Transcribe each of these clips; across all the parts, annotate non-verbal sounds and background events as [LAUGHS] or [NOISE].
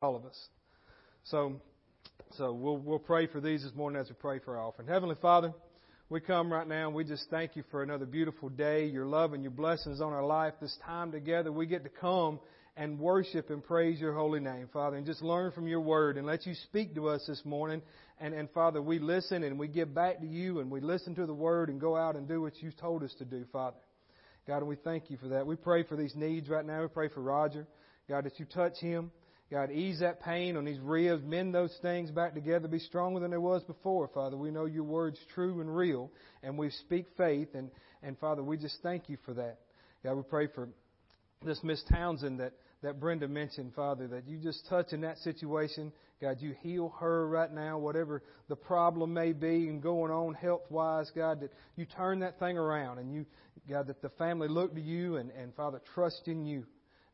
all of us. So, so we'll we'll pray for these this morning as we pray for our offering. Heavenly Father, we come right now and we just thank you for another beautiful day, your love and your blessings on our life. This time together, we get to come and worship and praise your holy name, Father, and just learn from your word and let you speak to us this morning. And, and Father, we listen and we give back to you and we listen to the word and go out and do what you told us to do, Father. God, and we thank you for that. We pray for these needs right now. We pray for Roger. God, that you touch him. God, ease that pain on these ribs, mend those things back together, be stronger than there was before, Father. We know your word's true and real, and we speak faith, and, and Father, we just thank you for that. God, we pray for this Miss Townsend that that Brenda mentioned, Father, that you just touch in that situation. God, you heal her right now, whatever the problem may be and going on health wise, God, that you turn that thing around and you, God, that the family look to you and, and Father, trust in you.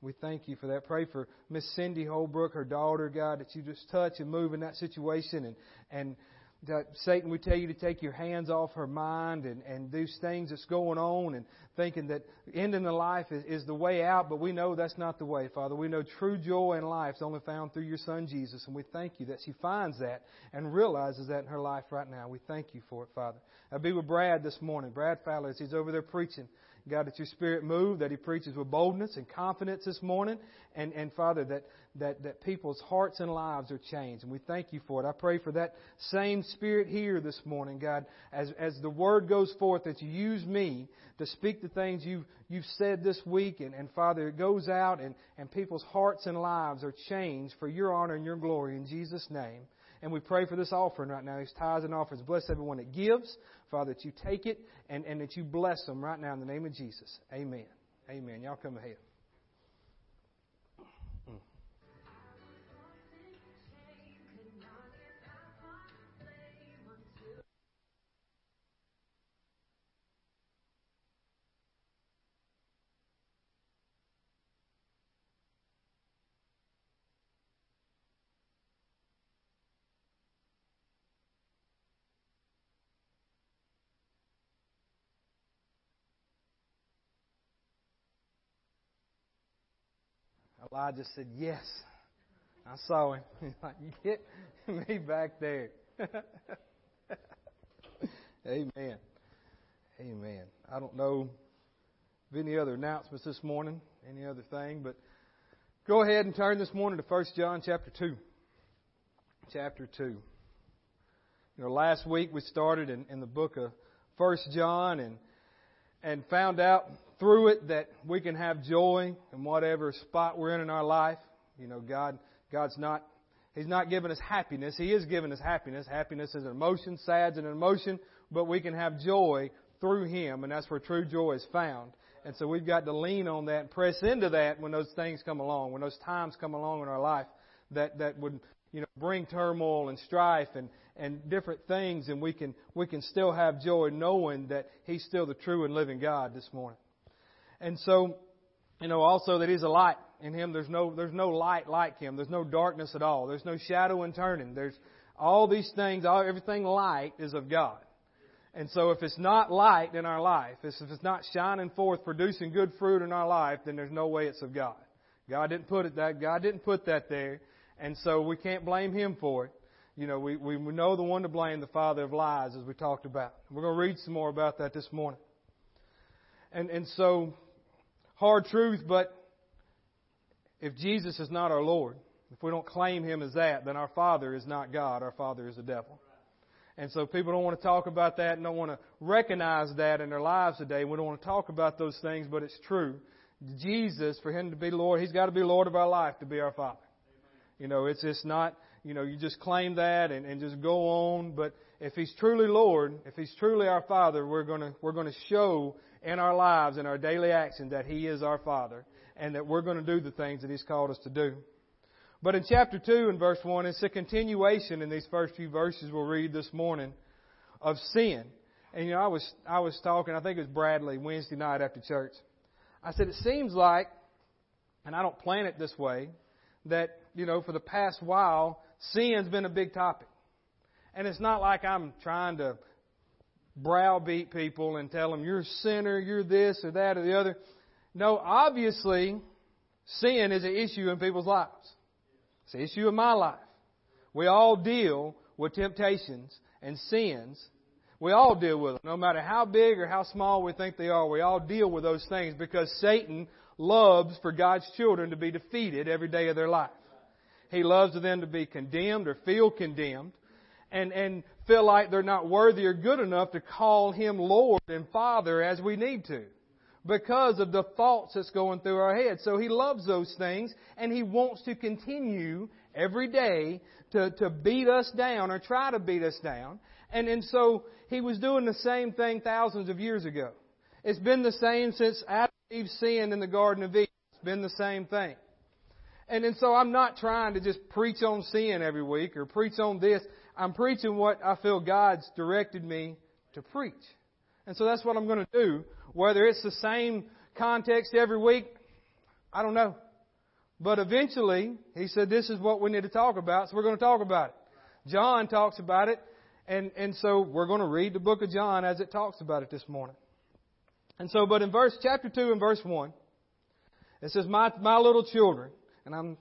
We thank you for that. Pray for Miss Cindy Holbrook, her daughter, God, that you just touch and move in that situation and, and that Satan, we tell you to take your hands off her mind and, and these things that's going on and thinking that ending the life is, is the way out, but we know that's not the way, Father. We know true joy in life is only found through your Son, Jesus, and we thank you that she finds that and realizes that in her life right now. We thank you for it, Father. I'll be with Brad this morning. Brad Fowler, as he's over there preaching. God, that your spirit move, that he preaches with boldness and confidence this morning. And, and Father, that, that, that people's hearts and lives are changed. And we thank you for it. I pray for that same spirit here this morning, God, as, as the word goes forth, that you use me to speak the things you've, you've said this week. And, and Father, it goes out and, and people's hearts and lives are changed for your honor and your glory in Jesus' name. And we pray for this offering right now, these tithes and offerings. Bless everyone that gives. Father, that you take it and, and that you bless them right now in the name of Jesus. Amen. Amen. Y'all come ahead. Elijah said, Yes. I saw him. [LAUGHS] Get me back there. [LAUGHS] Amen. Amen. I don't know of any other announcements this morning, any other thing, but go ahead and turn this morning to 1 John chapter 2. Chapter 2. You know, last week we started in, in the book of 1 John and and found out through it that we can have joy in whatever spot we're in in our life. You know, God, God's not, He's not giving us happiness. He is giving us happiness. Happiness is an emotion, sad's an emotion, but we can have joy through Him, and that's where true joy is found. And so we've got to lean on that and press into that when those things come along, when those times come along in our life that, that would, you know, bring turmoil and strife and, and different things, and we can, we can still have joy knowing that He's still the true and living God this morning. And so, you know, also that He's a light. In Him, there's no, there's no light like Him. There's no darkness at all. There's no shadow and turning. There's all these things, all, everything light is of God. And so if it's not light in our life, if it's not shining forth, producing good fruit in our life, then there's no way it's of God. God didn't put it that, God didn't put that there. And so we can't blame Him for it. You know, we, we know the one to blame, the father of lies, as we talked about. We're going to read some more about that this morning. And, and so, hard truth, but if Jesus is not our Lord, if we don't claim Him as that, then our Father is not God. Our Father is the devil. And so people don't want to talk about that and don't want to recognize that in their lives today. We don't want to talk about those things, but it's true. Jesus, for Him to be Lord, He's got to be Lord of our life to be our Father. You know, it's just not, you know, you just claim that and, and just go on. But if He's truly Lord, if He's truly our Father, we're going to, we're going to show in our lives, in our daily action, that He is our Father and that we're going to do the things that He's called us to do. But in chapter 2 and verse 1, it's a continuation in these first few verses we'll read this morning of sin. And you know, I was, I was talking, I think it was Bradley Wednesday night after church. I said, it seems like, and I don't plan it this way, that, you know, for the past while, sin's been a big topic. And it's not like I'm trying to browbeat people and tell them you're a sinner, you're this or that or the other. No, obviously, sin is an issue in people's lives. It's an issue in my life. We all deal with temptations and sins. We all deal with them. No matter how big or how small we think they are, we all deal with those things because Satan loves for God's children to be defeated every day of their life. He loves for them to be condemned or feel condemned and, and feel like they're not worthy or good enough to call Him Lord and Father as we need to because of the thoughts that's going through our head. So He loves those things and He wants to continue every day to, to beat us down or try to beat us down. And, and so He was doing the same thing thousands of years ago. It's been the same since Adam and Eve sinned in the Garden of Eden. It's been the same thing. And, and so I'm not trying to just preach on sin every week or preach on this. I'm preaching what I feel God's directed me to preach. And so that's what I'm going to do. Whether it's the same context every week, I don't know. But eventually, he said, this is what we need to talk about, so we're going to talk about it. John talks about it, and, and so we're going to read the book of John as it talks about it this morning. And so, but in verse, chapter 2 and verse 1, it says, my, my little children, and I'm,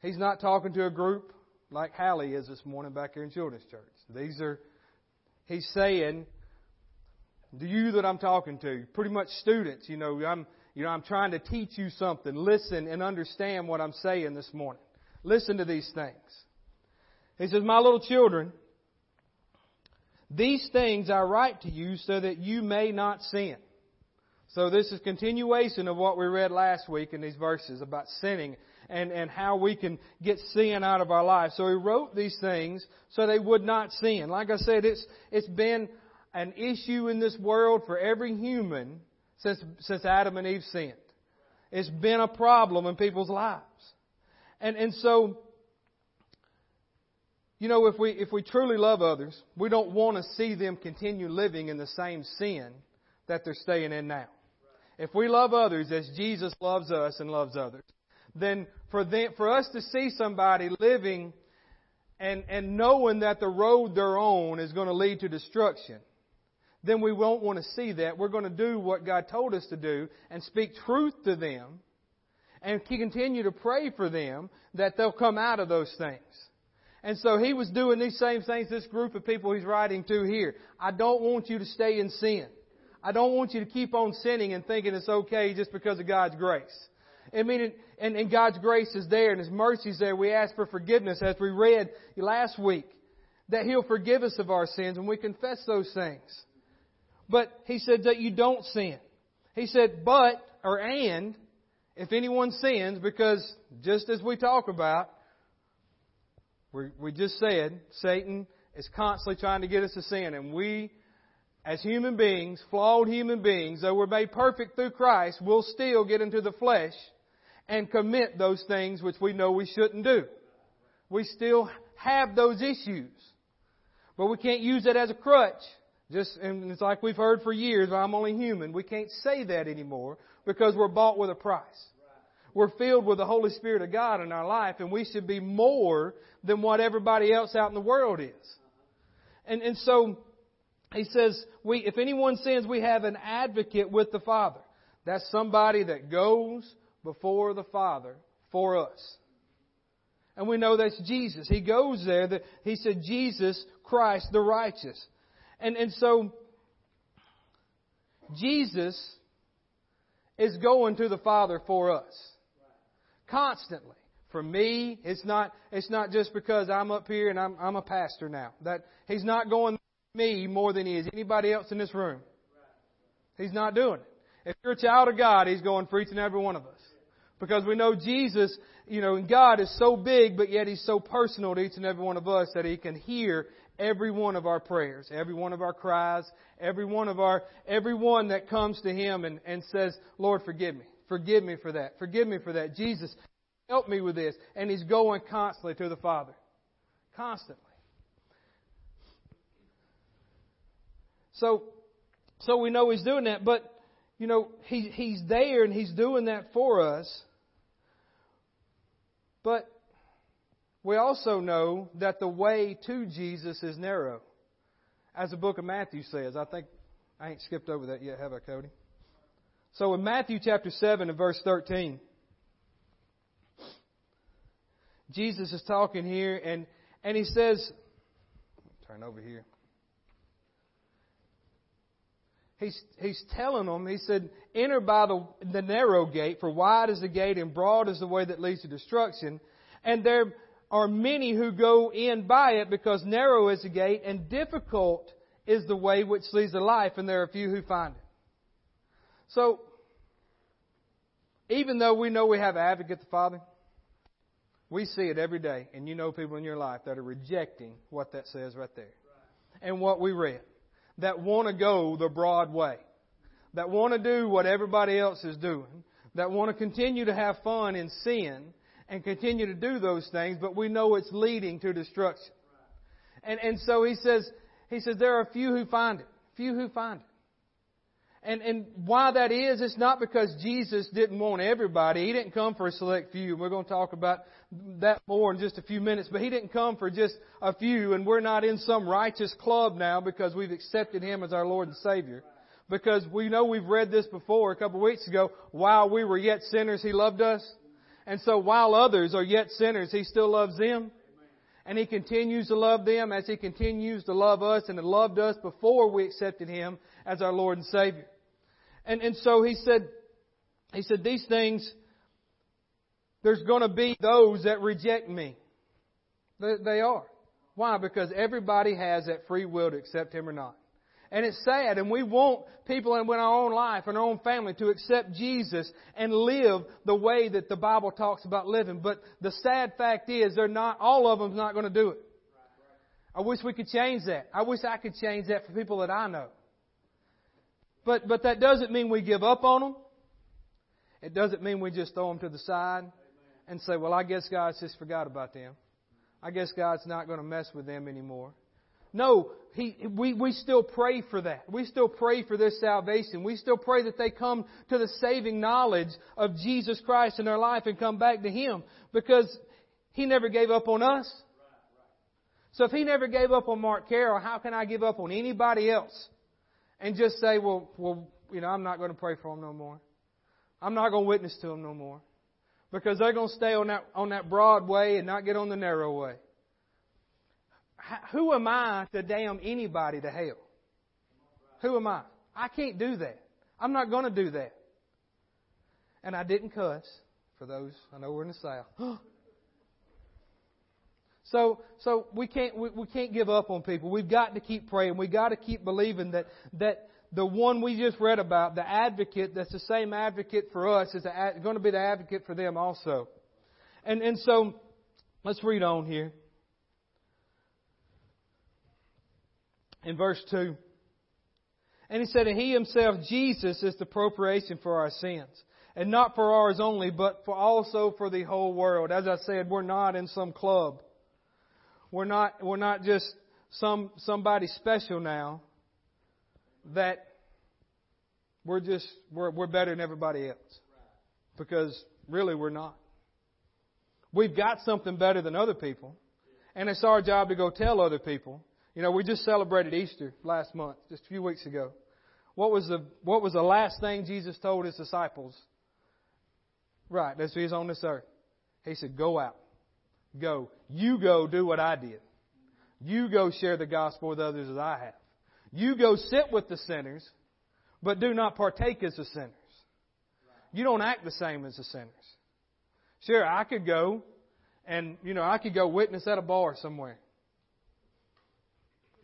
he's not talking to a group like Hallie is this morning back here in Children's Church. These are, he's saying, to you that I'm talking to, pretty much students, you know, I'm, you know, I'm trying to teach you something. Listen and understand what I'm saying this morning. Listen to these things. He says, My little children, these things I write to you so that you may not sin. So this is continuation of what we read last week in these verses about sinning and, and how we can get sin out of our lives. So he wrote these things so they would not sin. Like I said, it's, it's been an issue in this world for every human since, since Adam and Eve sinned. It's been a problem in people's lives. And, and so, you know, if we, if we truly love others, we don't want to see them continue living in the same sin that they're staying in now. If we love others as Jesus loves us and loves others, then for them, for us to see somebody living and, and knowing that the road they're on is going to lead to destruction, then we won't want to see that. We're going to do what God told us to do and speak truth to them and continue to pray for them that they'll come out of those things. And so he was doing these same things, this group of people he's writing to here. I don't want you to stay in sin. I don't want you to keep on sinning and thinking it's okay just because of God's grace. I mean, and, and God's grace is there and His mercy is there. We ask for forgiveness as we read last week that He'll forgive us of our sins and we confess those things. But He said that you don't sin. He said, but, or and, if anyone sins, because just as we talk about, we, we just said, Satan is constantly trying to get us to sin and we as human beings, flawed human beings, though we're made perfect through Christ, will still get into the flesh and commit those things which we know we shouldn't do. We still have those issues. But we can't use it as a crutch. Just, and it's like we've heard for years, I'm only human. We can't say that anymore because we're bought with a price. We're filled with the Holy Spirit of God in our life and we should be more than what everybody else out in the world is. And, and so, he says, we, if anyone sins, we have an advocate with the Father. That's somebody that goes before the Father for us. And we know that's Jesus. He goes there. That he said, Jesus Christ, the righteous. And, and so, Jesus is going to the Father for us. Constantly. For me, it's not, it's not just because I'm up here and I'm, I'm a pastor now. That He's not going me more than He is anybody else in this room. He's not doing it. If you're a child of God, He's going for each and every one of us. Because we know Jesus, you know, and God is so big, but yet He's so personal to each and every one of us that He can hear every one of our prayers, every one of our cries, every one of our, every one that comes to Him and, and says, Lord, forgive me. Forgive me for that. Forgive me for that. Jesus, help me with this. And He's going constantly to the Father. Constantly. So, so we know He's doing that, but, you know, he, He's there and He's doing that for us. But we also know that the way to Jesus is narrow. As the book of Matthew says. I think I ain't skipped over that yet, have I, Cody? So in Matthew chapter 7 and verse 13, Jesus is talking here, and, and he says, turn over here. He's, he's telling them, he said, enter by the, the narrow gate, for wide is the gate and broad is the way that leads to destruction. And there are many who go in by it because narrow is the gate and difficult is the way which leads to life, and there are few who find it. So, even though we know we have an advocate, the Father, we see it every day, and you know people in your life that are rejecting what that says right there. And what we read. That want to go the broad way. That want to do what everybody else is doing. That want to continue to have fun in sin and continue to do those things, but we know it's leading to destruction. And, and so he says, he says there are few who find it. Few who find it. And, and why that is, it's not because Jesus didn't want everybody. He didn't come for a select few. We're going to talk about that more in just a few minutes. But He didn't come for just a few, and we're not in some righteous club now because we've accepted Him as our Lord and Savior. Because we know we've read this before a couple of weeks ago. While we were yet sinners, He loved us. And so while others are yet sinners, He still loves them. And He continues to love them as He continues to love us and loved us before we accepted Him as our Lord and Savior. And, and so he said, he said, these things, there's going to be those that reject me. They, they are. Why? Because everybody has that free will to accept him or not. And it's sad, and we want people in our own life and our own family to accept Jesus and live the way that the Bible talks about living. But the sad fact is, they're not, all of them's not going to do it. I wish we could change that. I wish I could change that for people that I know. But, but that doesn't mean we give up on them. It doesn't mean we just throw them to the side and say, well, I guess God's just forgot about them. I guess God's not going to mess with them anymore. No, he, we, we still pray for that. We still pray for their salvation. We still pray that they come to the saving knowledge of Jesus Christ in their life and come back to Him because He never gave up on us. So if He never gave up on Mark Carroll, how can I give up on anybody else? And just say, well, well, you know, I'm not going to pray for them no more. I'm not going to witness to them no more. Because they're going to stay on that, on that broad way and not get on the narrow way. Who am I to damn anybody to hell? Who am I? I can't do that. I'm not going to do that. And I didn't cuss. For those, I know we're in the South. [GASPS] So, so we can't, we, we can't give up on people. We've got to keep praying. We've got to keep believing that, that the one we just read about, the advocate, that's the same advocate for us, is going to be the advocate for them also. And, and so, let's read on here. In verse 2. And he said, And he himself, Jesus, is the propitiation for our sins. And not for ours only, but for also for the whole world. As I said, we're not in some club. We're not, we're not just some, somebody special now that we're just, we're, we're better than everybody else. Because really we're not. We've got something better than other people. And it's our job to go tell other people. You know, we just celebrated Easter last month, just a few weeks ago. What was the, what was the last thing Jesus told his disciples? Right, as he's on this earth. He said, go out go. You go do what I did. You go share the gospel with others as I have. You go sit with the sinners, but do not partake as the sinners. You don't act the same as the sinners. Sure, I could go and, you know, I could go witness at a bar somewhere.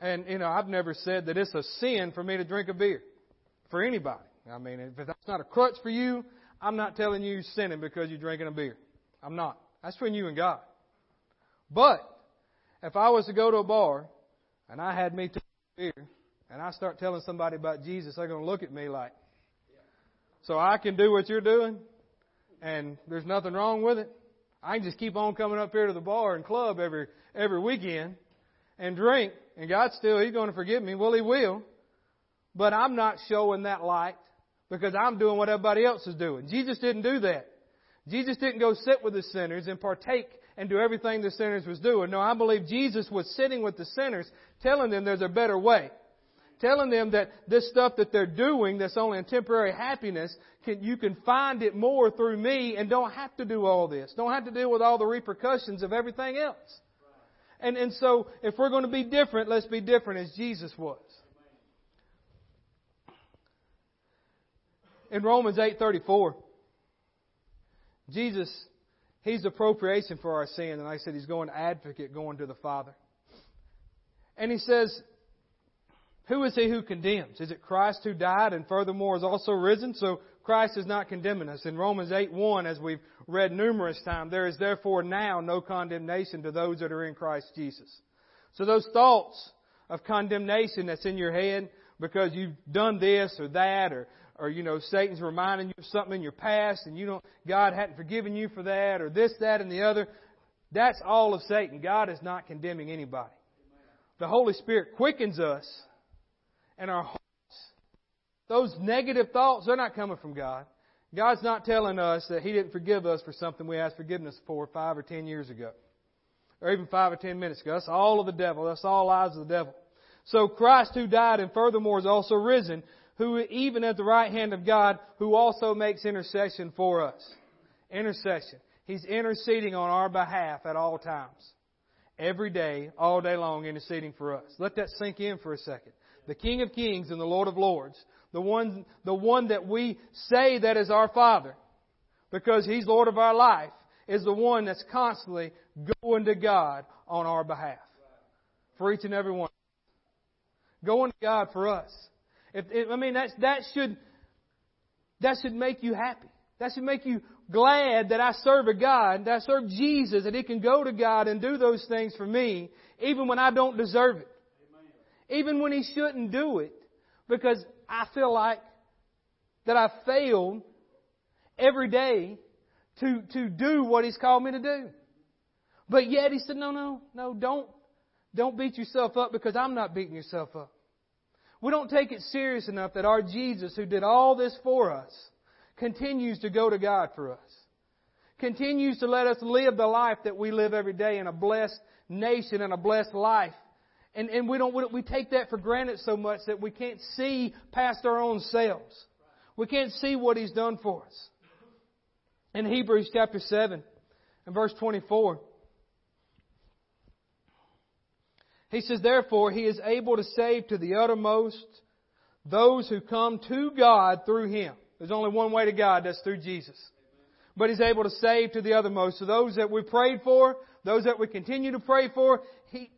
And, you know, I've never said that it's a sin for me to drink a beer. For anybody. I mean, if that's not a crutch for you, I'm not telling you you're sinning because you're drinking a beer. I'm not. That's between you and God. But if I was to go to a bar and I had me two beer and I start telling somebody about Jesus, they're going to look at me like, so I can do what you're doing and there's nothing wrong with it. I can just keep on coming up here to the bar and club every every weekend and drink, and God still He's going to forgive me. Well, He will, but I'm not showing that light because I'm doing what everybody else is doing. Jesus didn't do that. Jesus didn't go sit with the sinners and partake and do everything the sinners was doing. No, I believe Jesus was sitting with the sinners, telling them there's a better way. telling them that this stuff that they're doing that's only a temporary happiness, can, you can find it more through me and don't have to do all this. Don't have to deal with all the repercussions of everything else. And, and so, if we're going to be different, let's be different as Jesus was. In Romans 8:34, Jesus, He's the propitiation for our sin, and I said, He's going advocate, going to the Father. And He says, who is he who condemns? Is it Christ who died and furthermore is also risen? So Christ is not condemning us. In Romans 8 1, as we've read numerous times, there is therefore now no condemnation to those that are in Christ Jesus. So those thoughts of condemnation that's in your head because you've done this or that or or you know Satan's reminding you of something in your past and you don't God hadn't forgiven you for that or this that and the other that's all of Satan God is not condemning anybody the Holy Spirit quickens us and our hearts. Those negative thoughts, they're not coming from God. God's not telling us that He didn't forgive us for something we asked forgiveness for five or ten years ago. Or even five or ten minutes ago. That's all of the devil. That's all lies of the devil. So Christ who died and furthermore is also risen, who even at the right hand of God, who also makes intercession for us. Intercession. He's interceding on our behalf at all times. Every day, all day long, interceding for us. Let that sink in for a second the King of Kings and the Lord of Lords, the one, the one that we say that is our Father, because He's Lord of our life, is the one that's constantly going to God on our behalf. For each and every one. Going to God for us. If, if, I mean, that's, that should, that should make you happy. That should make you glad that I serve a God, that I serve Jesus, that He can go to God and do those things for me, even when I don't deserve it even when he shouldn't do it, because I feel like that I failed every day to, to do what he's called me to do. But yet he said, no, no, no, don't, don't beat yourself up because I'm not beating yourself up. We don't take it serious enough that our Jesus, who did all this for us, continues to go to God for us. Continues to let us live the life that we live every day in a blessed nation and a blessed life and, and we don't, we take that for granted so much that we can't see past our own selves. We can't see what He's done for us. In Hebrews chapter 7 and verse 24, He says, Therefore, He is able to save to the uttermost those who come to God through Him. There's only one way to God, that's through Jesus. But He's able to save to the uttermost. So those that we prayed for, those that we continue to pray for, He,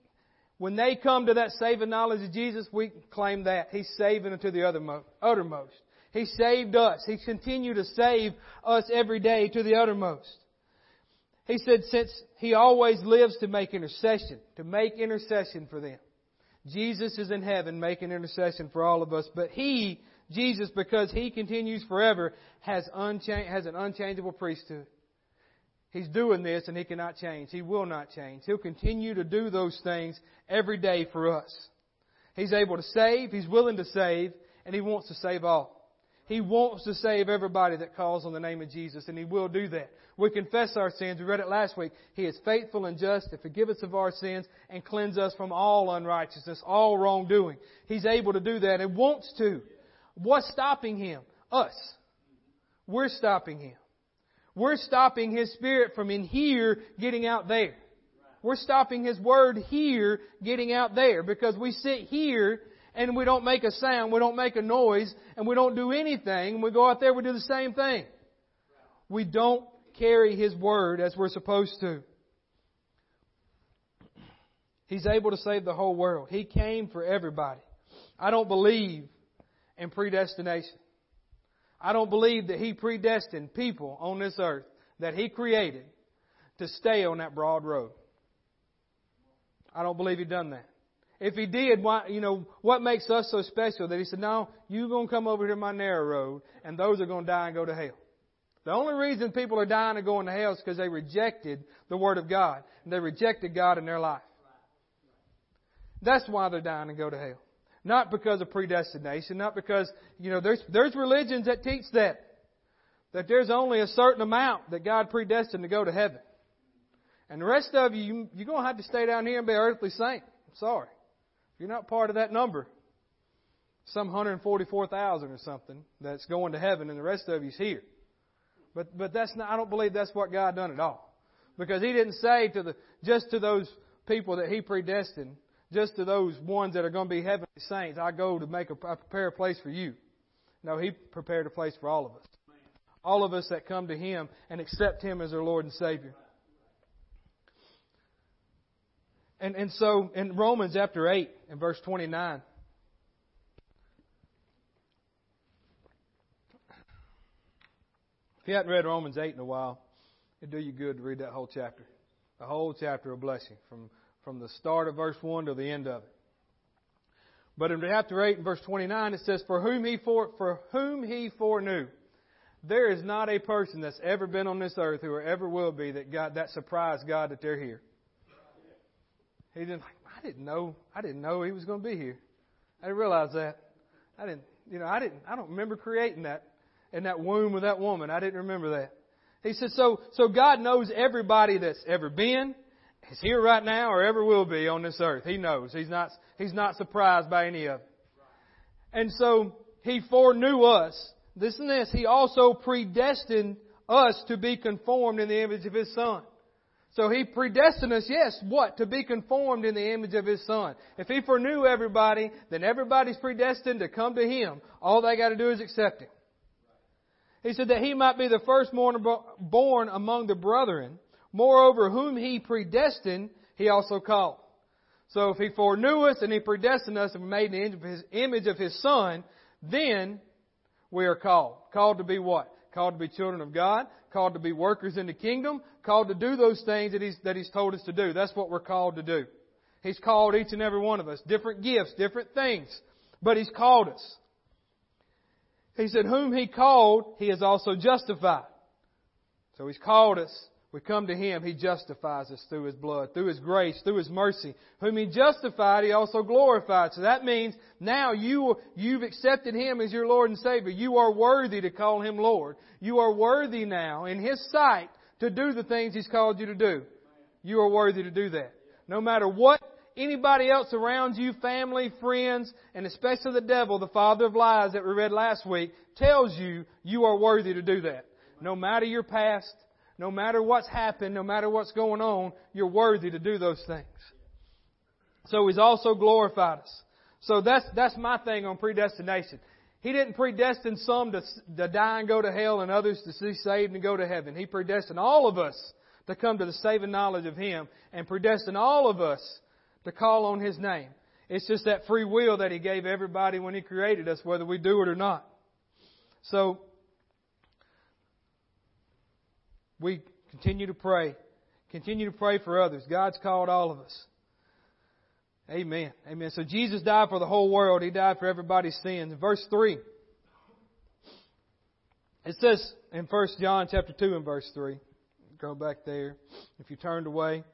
when they come to that saving knowledge of Jesus, we claim that. He's saving them to the uttermost. He saved us. He continued to save us every day to the uttermost. He said, since He always lives to make intercession, to make intercession for them. Jesus is in heaven making intercession for all of us, but He, Jesus, because He continues forever, has, has an unchangeable priesthood. He's doing this and He cannot change. He will not change. He'll continue to do those things every day for us. He's able to save, He's willing to save, and He wants to save all. He wants to save everybody that calls on the name of Jesus, and He will do that. We confess our sins. We read it last week. He is faithful and just to forgive us of our sins and cleanse us from all unrighteousness, all wrongdoing. He's able to do that and wants to. What's stopping Him? Us. We're stopping Him. We're stopping His Spirit from in here getting out there. We're stopping His Word here getting out there because we sit here and we don't make a sound, we don't make a noise, and we don't do anything. We go out there, we do the same thing. We don't carry His Word as we're supposed to. He's able to save the whole world. He came for everybody. I don't believe in predestination. I don't believe that He predestined people on this earth that He created to stay on that broad road. I don't believe He done that. If He did, why, you know, what makes us so special that He said, no, you're going to come over here my narrow road and those are going to die and go to hell. The only reason people are dying and going to hell is because they rejected the Word of God. And they rejected God in their life. That's why they're dying and go to hell. Not because of predestination, not because, you know, there's, there's religions that teach that. That there's only a certain amount that God predestined to go to heaven. And the rest of you, you're going to have to stay down here and be earthly saint. I'm sorry. If you're not part of that number, some 144,000 or something that's going to heaven, and the rest of you's here. But but that's not. I don't believe that's what God done at all, because He didn't say to the just to those people that He predestined, just to those ones that are going to be heavenly saints. I go to make a I prepare a place for you. No, He prepared a place for all of us. All of us that come to Him and accept Him as our Lord and Savior. And, and so in Romans chapter 8 and verse 29, if you hadn't read Romans 8 in a while, it'd do you good to read that whole chapter. The whole chapter will blessing from, from the start of verse 1 to the end of it. But in chapter 8 and verse 29 it says, For whom he for, for whom he foreknew. There is not a person that's ever been on this earth who ever will be that got that surprised God that they're here. He didn't like, I didn't know, I didn't know he was going to be here. I didn't realize that. I didn't, you know, I didn't, I don't remember creating that in that womb of that woman. I didn't remember that. He said, so, so God knows everybody that's ever been, is here right now, or ever will be on this earth. He knows. He's not, he's not surprised by any of it. And so, He foreknew us. Listen to this. He also predestined us to be conformed in the image of His Son. So he predestined us, yes, what? To be conformed in the image of his son. If he foreknew everybody, then everybody's predestined to come to him. All they got to do is accept him. He said that he might be the firstborn born among the brethren. Moreover, whom he predestined, he also called. So if he foreknew us and he predestined us and made in the image of his son, then we are called. Called to be what? Called to be children of God, called to be workers in the kingdom, called to do those things that He's, that He's told us to do. That's what we're called to do. He's called each and every one of us. Different gifts, different things. But He's called us. He said, whom He called, He has also justified. So He's called us. We come to Him, He justifies us through His blood, through His grace, through His mercy. Whom He justified, He also glorified. So that means now you, you've accepted Him as your Lord and Savior. You are worthy to call Him Lord. You are worthy now, in His sight, to do the things He's called you to do. You are worthy to do that. No matter what anybody else around you, family, friends, and especially the devil, the father of lies that we read last week, tells you, you are worthy to do that. No matter your past, no matter what's happened, no matter what's going on, you're worthy to do those things. So He's also glorified us. So that's, that's my thing on predestination. He didn't predestine some to, to die and go to hell and others to be saved and go to heaven. He predestined all of us to come to the saving knowledge of Him and predestined all of us to call on His name. It's just that free will that He gave everybody when He created us, whether we do it or not. So, we continue to pray. Continue to pray for others. God's called all of us. Amen. Amen. So Jesus died for the whole world. He died for everybody's sins. In verse 3, it says in 1 John chapter 2 and verse 3, go back there if you turned away.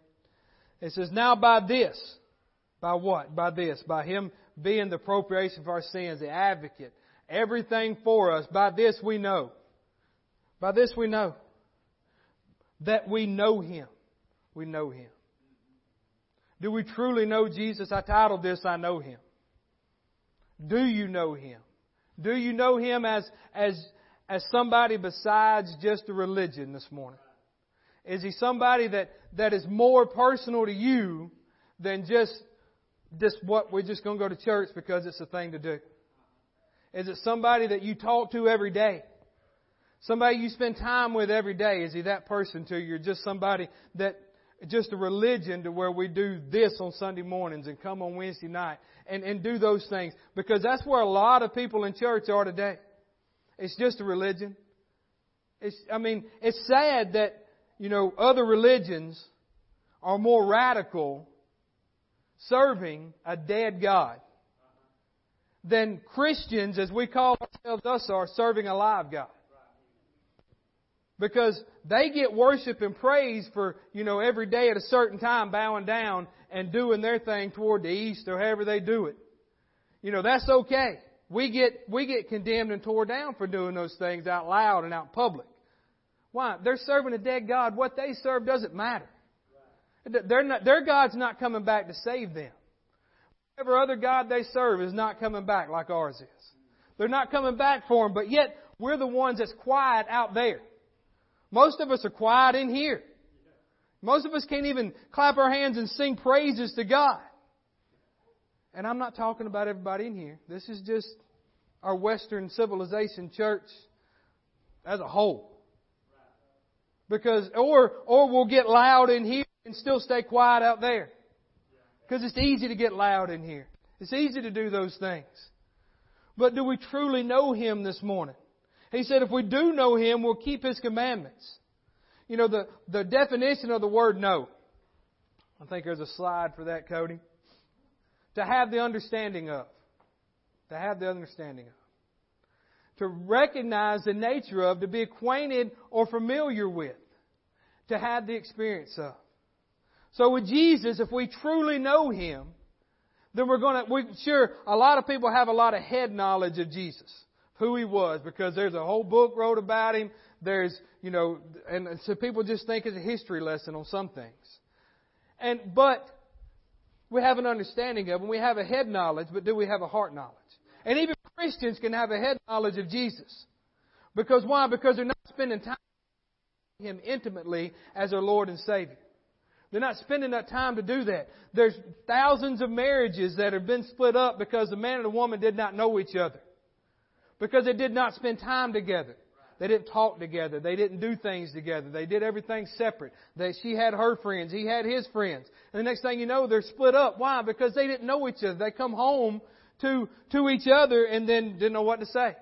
It says, Now by this, by what? By this, by Him being the propitiation for our sins, the advocate, everything for us, by this we know. By this we know that we know Him. We know Him. Do we truly know Jesus? I titled this, I Know Him. Do you know Him? Do you know Him as, as, as somebody besides just a religion this morning? Is He somebody that, that is more personal to you than just, just what we're just going to go to church because it's a thing to do? Is it somebody that you talk to every day? Somebody you spend time with every day. Is he that person to you? Or just somebody that, just a religion to where we do this on Sunday mornings and come on Wednesday night and, and do those things. Because that's where a lot of people in church are today. It's just a religion. It's, I mean, it's sad that, you know, other religions are more radical serving a dead God than Christians, as we call ourselves, us are serving a live God. Because they get worship and praise for, you know, every day at a certain time bowing down and doing their thing toward the east or however they do it. You know, that's okay. We get, we get condemned and tore down for doing those things out loud and out public. Why? They're serving a dead God. What they serve doesn't matter. Not, their God's not coming back to save them. whatever other God they serve is not coming back like ours is. They're not coming back for Him, but yet we're the ones that's quiet out there. Most of us are quiet in here. Most of us can't even clap our hands and sing praises to God. And I'm not talking about everybody in here. This is just our Western civilization church as a whole. Because, or, or we'll get loud in here and still stay quiet out there. Because it's easy to get loud in here. It's easy to do those things. But do we truly know Him this morning? He said if we do know Him, we'll keep His commandments. You know, the, the definition of the word know. I think there's a slide for that, Cody. To have the understanding of. To have the understanding of. To recognize the nature of, to be acquainted or familiar with. To have the experience of. So with Jesus, if we truly know Him, then we're going to, we, sure, a lot of people have a lot of head knowledge of Jesus, who He was, because there's a whole book wrote about Him. There's, you know, and so people just think it's a history lesson on some things. And, but, we have an understanding of, and we have a head knowledge, but do we have a heart knowledge? And even Christians can have a head knowledge of Jesus. Because why? Because they're not spending time with Him intimately as their Lord and Savior. They're not spending that time to do that. There's thousands of marriages that have been split up because the man and the woman did not know each other. Because they did not spend time together. They didn't talk together. They didn't do things together. They did everything separate. They, she had her friends. He had his friends. And the next thing you know, they're split up. Why? Because they didn't know each other. They come home to, to each other and then didn't know what to say.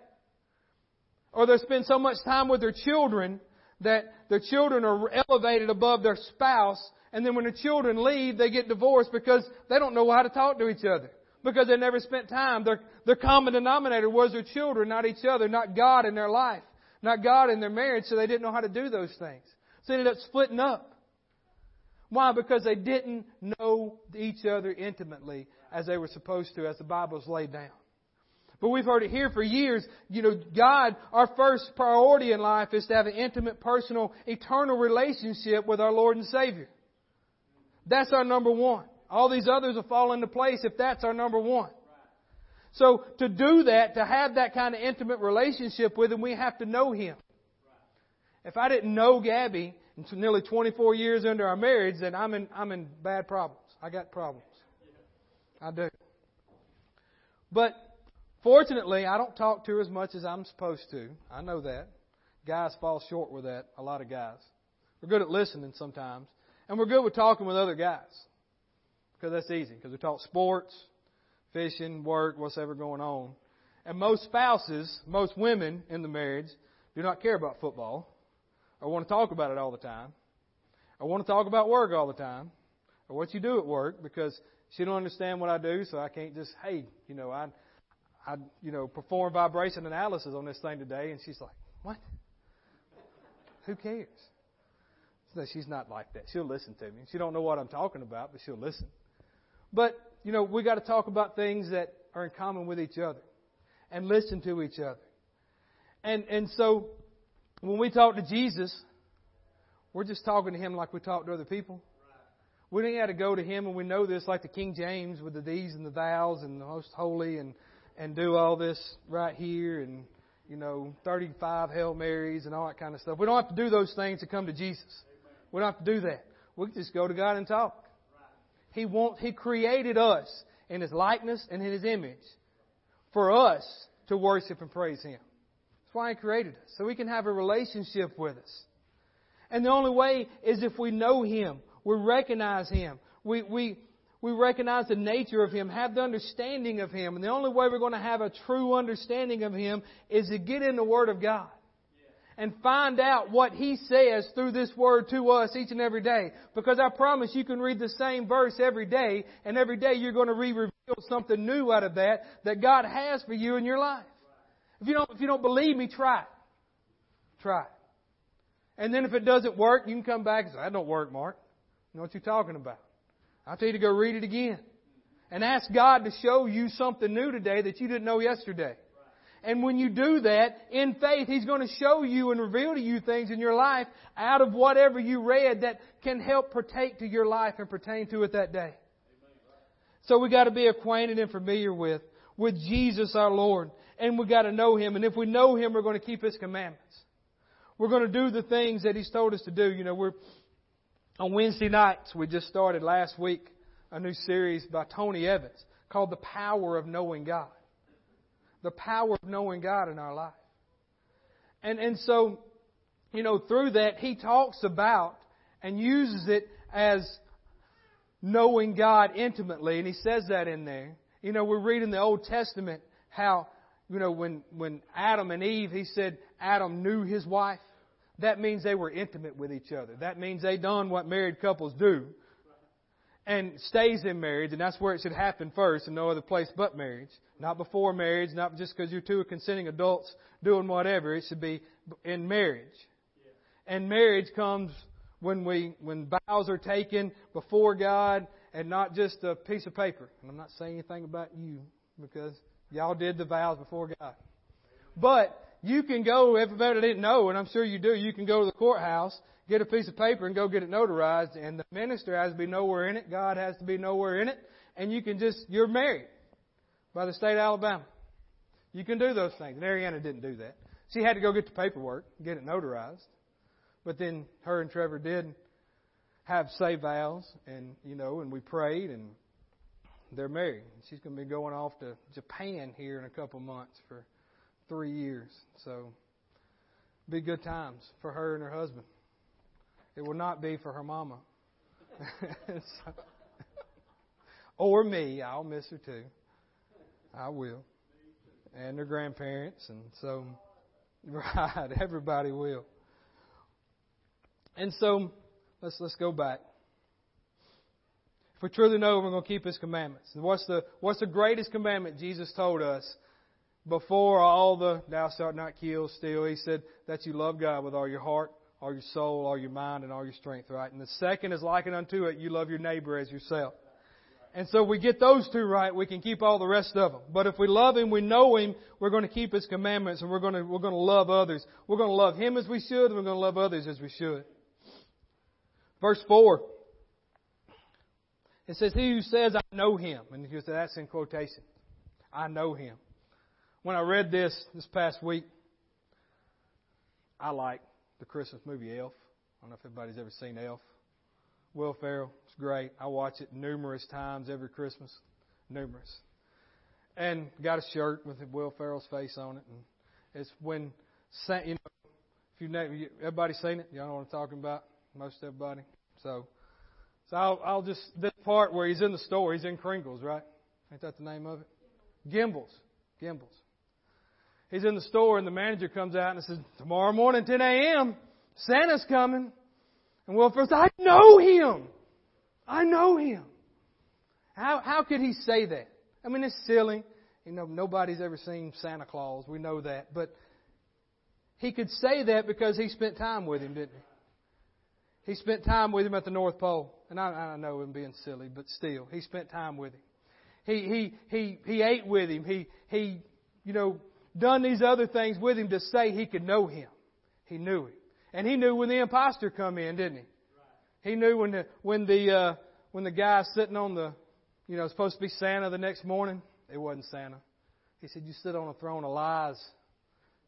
Or they spend so much time with their children that their children are elevated above their spouse and then when the children leave, they get divorced because they don't know how to talk to each other. Because they never spent time. Their, their common denominator was their children, not each other, not God in their life, not God in their marriage, so they didn't know how to do those things. So they ended up splitting up. Why? Because they didn't know each other intimately as they were supposed to, as the Bible's laid down. But we've heard it here for years. You know, God, our first priority in life is to have an intimate, personal, eternal relationship with our Lord and Savior. That's our number one. All these others will fall into place if that's our number one. So to do that, to have that kind of intimate relationship with Him, we have to know Him. If I didn't know Gabby until nearly 24 years into our marriage, then I'm in, I'm in bad problems. I got problems. I do. But fortunately, I don't talk to her as much as I'm supposed to. I know that. Guys fall short with that, a lot of guys. We're good at listening sometimes. And we're good with talking with other guys. Because that's easy. Because we talk sports, fishing, work, what's ever going on. And most spouses, most women in the marriage, do not care about football or want to talk about it all the time or want to talk about work all the time or what you do at work because she don't understand what I do, so I can't just, hey, you know, I, I, you know, perform vibration analysis on this thing today, and she's like, what? Who cares? No, she's not like that. She'll listen to me. She don't know what I'm talking about, but she'll listen. But, you know, we got to talk about things that are in common with each other and listen to each other. And, and so when we talk to Jesus, we're just talking to him like we talk to other people. We don't have to go to him and we know this like the King James with the these and the thous and the most holy and, and do all this right here and, you know, 35 Hail Marys and all that kind of stuff. We don't have to do those things to come to Jesus. We don't have to do that. We can just go to God and talk. He wants, He created us in His likeness and in His image for us to worship and praise Him. That's why He created us. So we can have a relationship with us. And the only way is if we know Him. We recognize Him. We, we, we recognize the nature of Him, have the understanding of Him. And the only way we're going to have a true understanding of Him is to get in the Word of God and find out what He says through this Word to us each and every day. Because I promise you can read the same verse every day, and every day you're going to re-reveal something new out of that that God has for you in your life. If you don't, if you don't believe me, try it. Try it. And then if it doesn't work, you can come back and say, that don't work, Mark. You know what you're talking about. I'll tell you to go read it again. And ask God to show you something new today that you didn't know yesterday. And when you do that, in faith, He's going to show you and reveal to you things in your life out of whatever you read that can help partake to your life and pertain to it that day. So we got to be acquainted and familiar with, with Jesus our Lord. And we got to know Him. And if we know Him, we're going to keep His commandments. We're going to do the things that He's told us to do. You know, we're, on Wednesday nights, we just started last week a new series by Tony Evans called The Power of Knowing God. The power of knowing God in our life. And, and so, you know, through that, he talks about and uses it as knowing God intimately, and he says that in there. You know, we read in the Old Testament how, you know, when, when Adam and Eve, he said Adam knew his wife. That means they were intimate with each other. That means they done what married couples do and stays in marriage, and that's where it should happen first, and no other place but marriage. Not before marriage, not just because you two are consenting adults doing whatever. It should be in marriage. And marriage comes when we when vows are taken before God and not just a piece of paper. And I'm not saying anything about you because y'all did the vows before God. But you can go, everybody didn't know, and I'm sure you do, you can go to the courthouse get a piece of paper and go get it notarized, and the minister has to be nowhere in it, God has to be nowhere in it, and you can just, you're married by the state of Alabama. You can do those things. And Ariana didn't do that. She had to go get the paperwork, get it notarized. But then her and Trevor did have say vows, and, you know, and we prayed, and they're married. She's going to be going off to Japan here in a couple months for three years. So, be good times for her and her husband. It will not be for her mama. [LAUGHS] so, or me. I'll miss her too. I will. And their grandparents. And so, [LAUGHS] right, everybody will. And so, let's, let's go back. If we truly know we're going to keep His commandments. What's the, what's the greatest commandment Jesus told us before all the thou shalt not kill, steal? He said that you love God with all your heart, all your soul, all your mind, and all your strength, right? And the second is likened unto it, you love your neighbor as yourself. And so we get those two right, we can keep all the rest of them. But if we love Him, we know Him, we're going to keep His commandments and we're going to, we're going to love others. We're going to love Him as we should and we're going to love others as we should. Verse 4. It says, He who says, I know Him. And you say, that's in quotation. I know Him. When I read this this past week, I like the Christmas movie Elf. I don't know if everybody's ever seen Elf. Will Ferrell, it's great. I watch it numerous times every Christmas, numerous. And got a shirt with Will Ferrell's face on it, and it's when you know if you name everybody seen it, y'all know what I'm talking about. Most everybody. So, so I'll, I'll just this part where he's in the store, he's in Kringles, right? Ain't that the name of it? Gimbels, Gimbels. He's in the store and the manager comes out and says, tomorrow morning, 10 a.m., Santa's coming. And Will Ferrell says, I know him. I know him. How, how could he say that? I mean, it's silly. You know, nobody's ever seen Santa Claus. We know that. But he could say that because he spent time with him, didn't he? He spent time with him at the North Pole. And I, I know him being silly, but still, he spent time with him. He, he, he, he ate with him. He, he, you know, done these other things with him to say he could know him. He knew him. And he knew when the impostor come in, didn't he? He knew when the when the uh, when the guy sitting on the you know supposed to be Santa the next morning, it wasn't Santa. He said, "You sit on a throne of lies.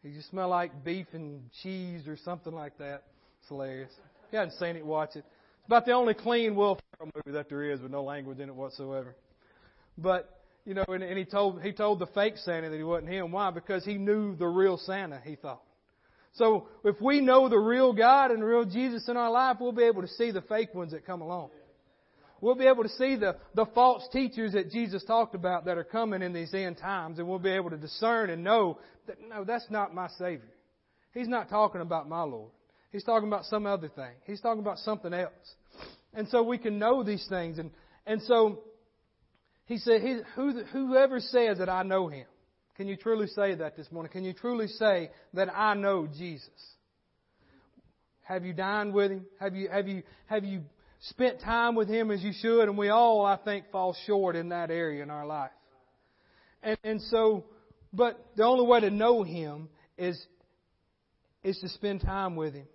You smell like beef and cheese or something like that." It's hilarious. If you hadn't seen it, watch it. It's about the only clean Will Ferrell movie that there is with no language in it whatsoever. But you know, and, and he told he told the fake Santa that he wasn't him. Why? Because he knew the real Santa. He thought. So if we know the real God and the real Jesus in our life, we'll be able to see the fake ones that come along. We'll be able to see the, the false teachers that Jesus talked about that are coming in these end times, and we'll be able to discern and know that, no, that's not my Savior. He's not talking about my Lord. He's talking about some other thing. He's talking about something else. And so we can know these things. And, and so he said, whoever says that I know him. Can you truly say that this morning? Can you truly say that I know Jesus? Have you dined with him? Have you, have you, have you spent time with him as you should? And we all, I think, fall short in that area in our life. And, and so, but the only way to know him is, is to spend time with him.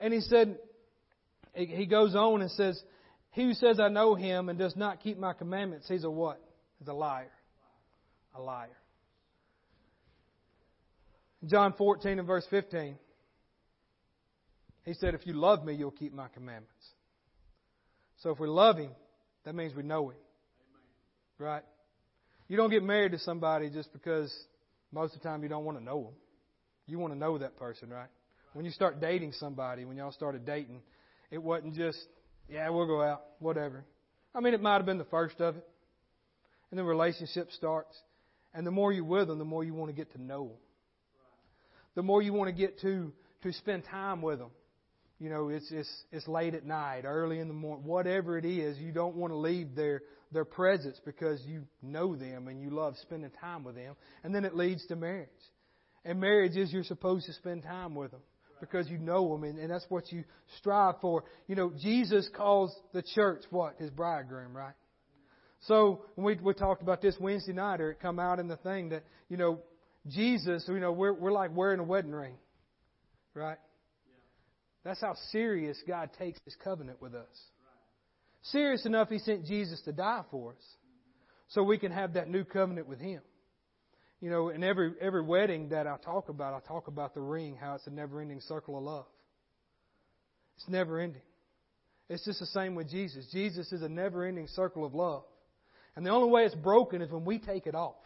And he said, he goes on and says, He who says, I know him and does not keep my commandments, he's a what? He's a liar. A liar. John 14 and verse 15, he said, If you love me, you'll keep my commandments. So if we love him, that means we know him. Right? You don't get married to somebody just because most of the time you don't want to know them. You want to know that person, right? When you start dating somebody, when y'all started dating, it wasn't just, yeah, we'll go out, whatever. I mean, it might have been the first of it. And the relationship starts. And the more you're with them, the more you want to get to know them. The more you want to get to, to spend time with them. You know, it's, it's, it's late at night, early in the morning, whatever it is, you don't want to leave their, their presence because you know them and you love spending time with them. And then it leads to marriage. And marriage is you're supposed to spend time with them because you know them and, and that's what you strive for. You know, Jesus calls the church what? His bridegroom, right? So when we, we talked about this Wednesday night, or it come out in the thing that, you know, Jesus, you know, we're, we're like wearing a wedding ring, right? That's how serious God takes His covenant with us. Serious enough, He sent Jesus to die for us so we can have that new covenant with Him. You know, in every, every wedding that I talk about, I talk about the ring, how it's a never ending circle of love. It's never ending. It's just the same with Jesus. Jesus is a never ending circle of love. And the only way it's broken is when we take it off.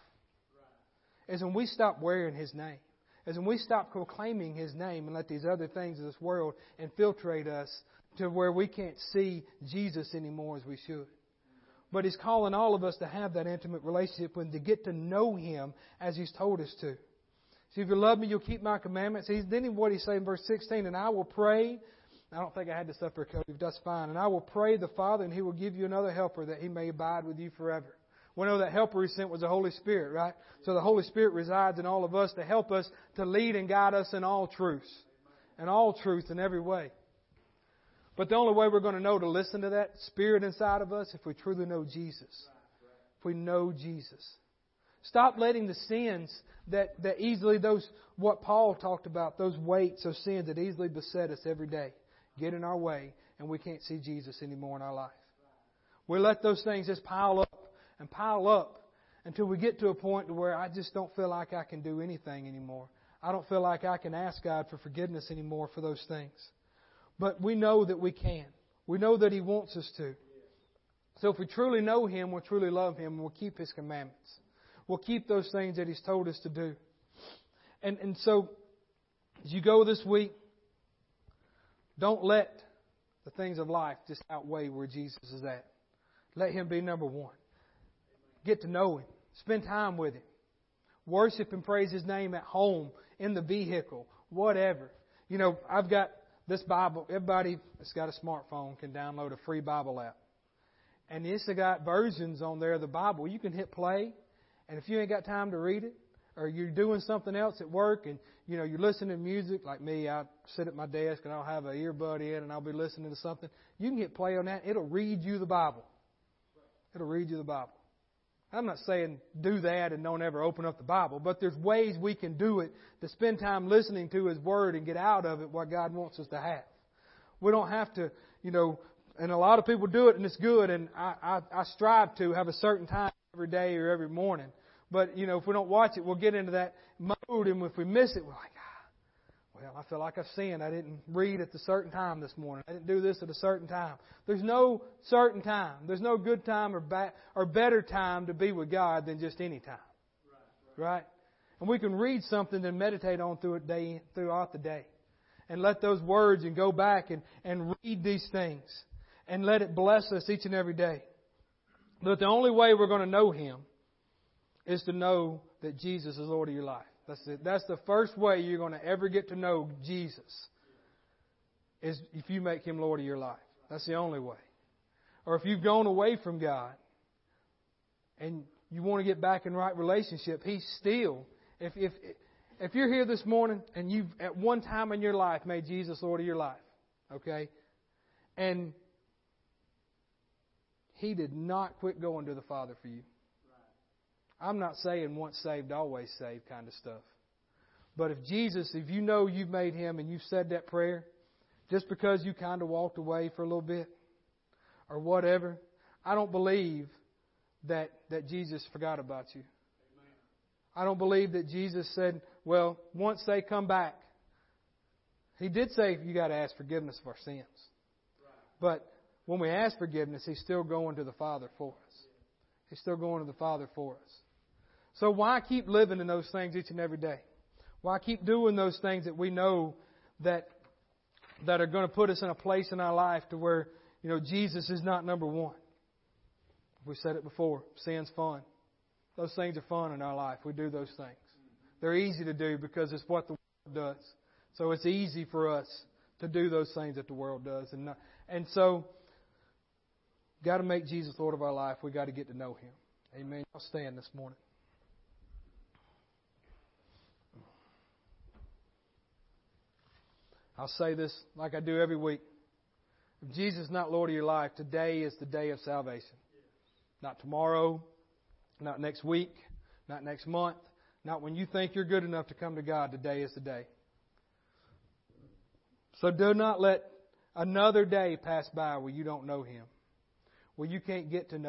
Is when we stop wearing His name. Is when we stop proclaiming His name and let these other things of this world infiltrate us to where we can't see Jesus anymore as we should. But He's calling all of us to have that intimate relationship Him, to get to know Him as He's told us to. See, if you love me, you'll keep my commandments. He's, then what He say in verse 16, and I will pray. I don't think I had to suffer, Cody. That's fine. And I will pray the Father, and He will give you another helper that He may abide with you forever. We know that helper He sent was the Holy Spirit, right? So the Holy Spirit resides in all of us to help us to lead and guide us in all truths. In all truth in every way. But the only way we're going to know to listen to that Spirit inside of us if we truly know Jesus. If we know Jesus. Stop letting the sins that, that easily, those, what Paul talked about, those weights of sins that easily beset us every day, get in our way and we can't see Jesus anymore in our life. We let those things just pile up and pile up until we get to a point where I just don't feel like I can do anything anymore. I don't feel like I can ask God for forgiveness anymore for those things. But we know that we can. We know that He wants us to. So if we truly know Him, we'll truly love Him, and we'll keep His commandments. We'll keep those things that He's told us to do. And, and so, as you go this week, don't let the things of life just outweigh where Jesus is at. Let Him be number one. Get to know Him. Spend time with Him. Worship and praise His name at home, in the vehicle, whatever. You know, I've got this Bible, everybody that's got a smartphone can download a free Bible app. And it's got versions on there of the Bible. You can hit play, and if you ain't got time to read it, or you're doing something else at work and you know you're listening to music like me i sit at my desk and i'll have an earbud in and i'll be listening to something you can hit play on that it'll read you the bible it'll read you the bible I'm not saying do that and don't ever open up the Bible, but there's ways we can do it to spend time listening to His Word and get out of it what God wants us to have. We don't have to, you know, and a lot of people do it and it's good, and I, I, I strive to have a certain time every day or every morning. But, you know, if we don't watch it, we'll get into that mode, and if we miss it, we're like, well, I feel like I've sinned. I didn't read at a certain time this morning. I didn't do this at a certain time. There's no certain time. There's no good time or bad or better time to be with God than just any time. Right? right. And we can read something and meditate on through it day throughout the day. And let those words and go back and, and read these things. And let it bless us each and every day. But the only way we're going to know Him is to know that Jesus is Lord of your life. That's the, that's the first way you're going to ever get to know Jesus. Is if you make Him Lord of your life. That's the only way. Or if you've gone away from God and you want to get back in right relationship, He's still. If if if you're here this morning and you've at one time in your life made Jesus Lord of your life, okay, and He did not quit going to the Father for you. I'm not saying once saved, always saved kind of stuff. But if Jesus, if you know you've made him and you've said that prayer, just because you kind of walked away for a little bit, or whatever, I don't believe that, that Jesus forgot about you. I don't believe that Jesus said, well, once they come back, He did say you got to ask forgiveness of our sins. But when we ask forgiveness, He's still going to the Father for us. He's still going to the Father for us. So why keep living in those things each and every day? Why keep doing those things that we know that that are going to put us in a place in our life to where you know Jesus is not number one? We said it before. Sin's fun. Those things are fun in our life. We do those things. They're easy to do because it's what the world does. So it's easy for us to do those things that the world does, and not, and so got to make Jesus Lord of our life. We got to get to know Him. Amen. I'll stand this morning. I'll say this like I do every week. If Jesus is not Lord of your life, today is the day of salvation. Not tomorrow, not next week, not next month, not when you think you're good enough to come to God. Today is the day. So do not let another day pass by where you don't know Him, where you can't get to know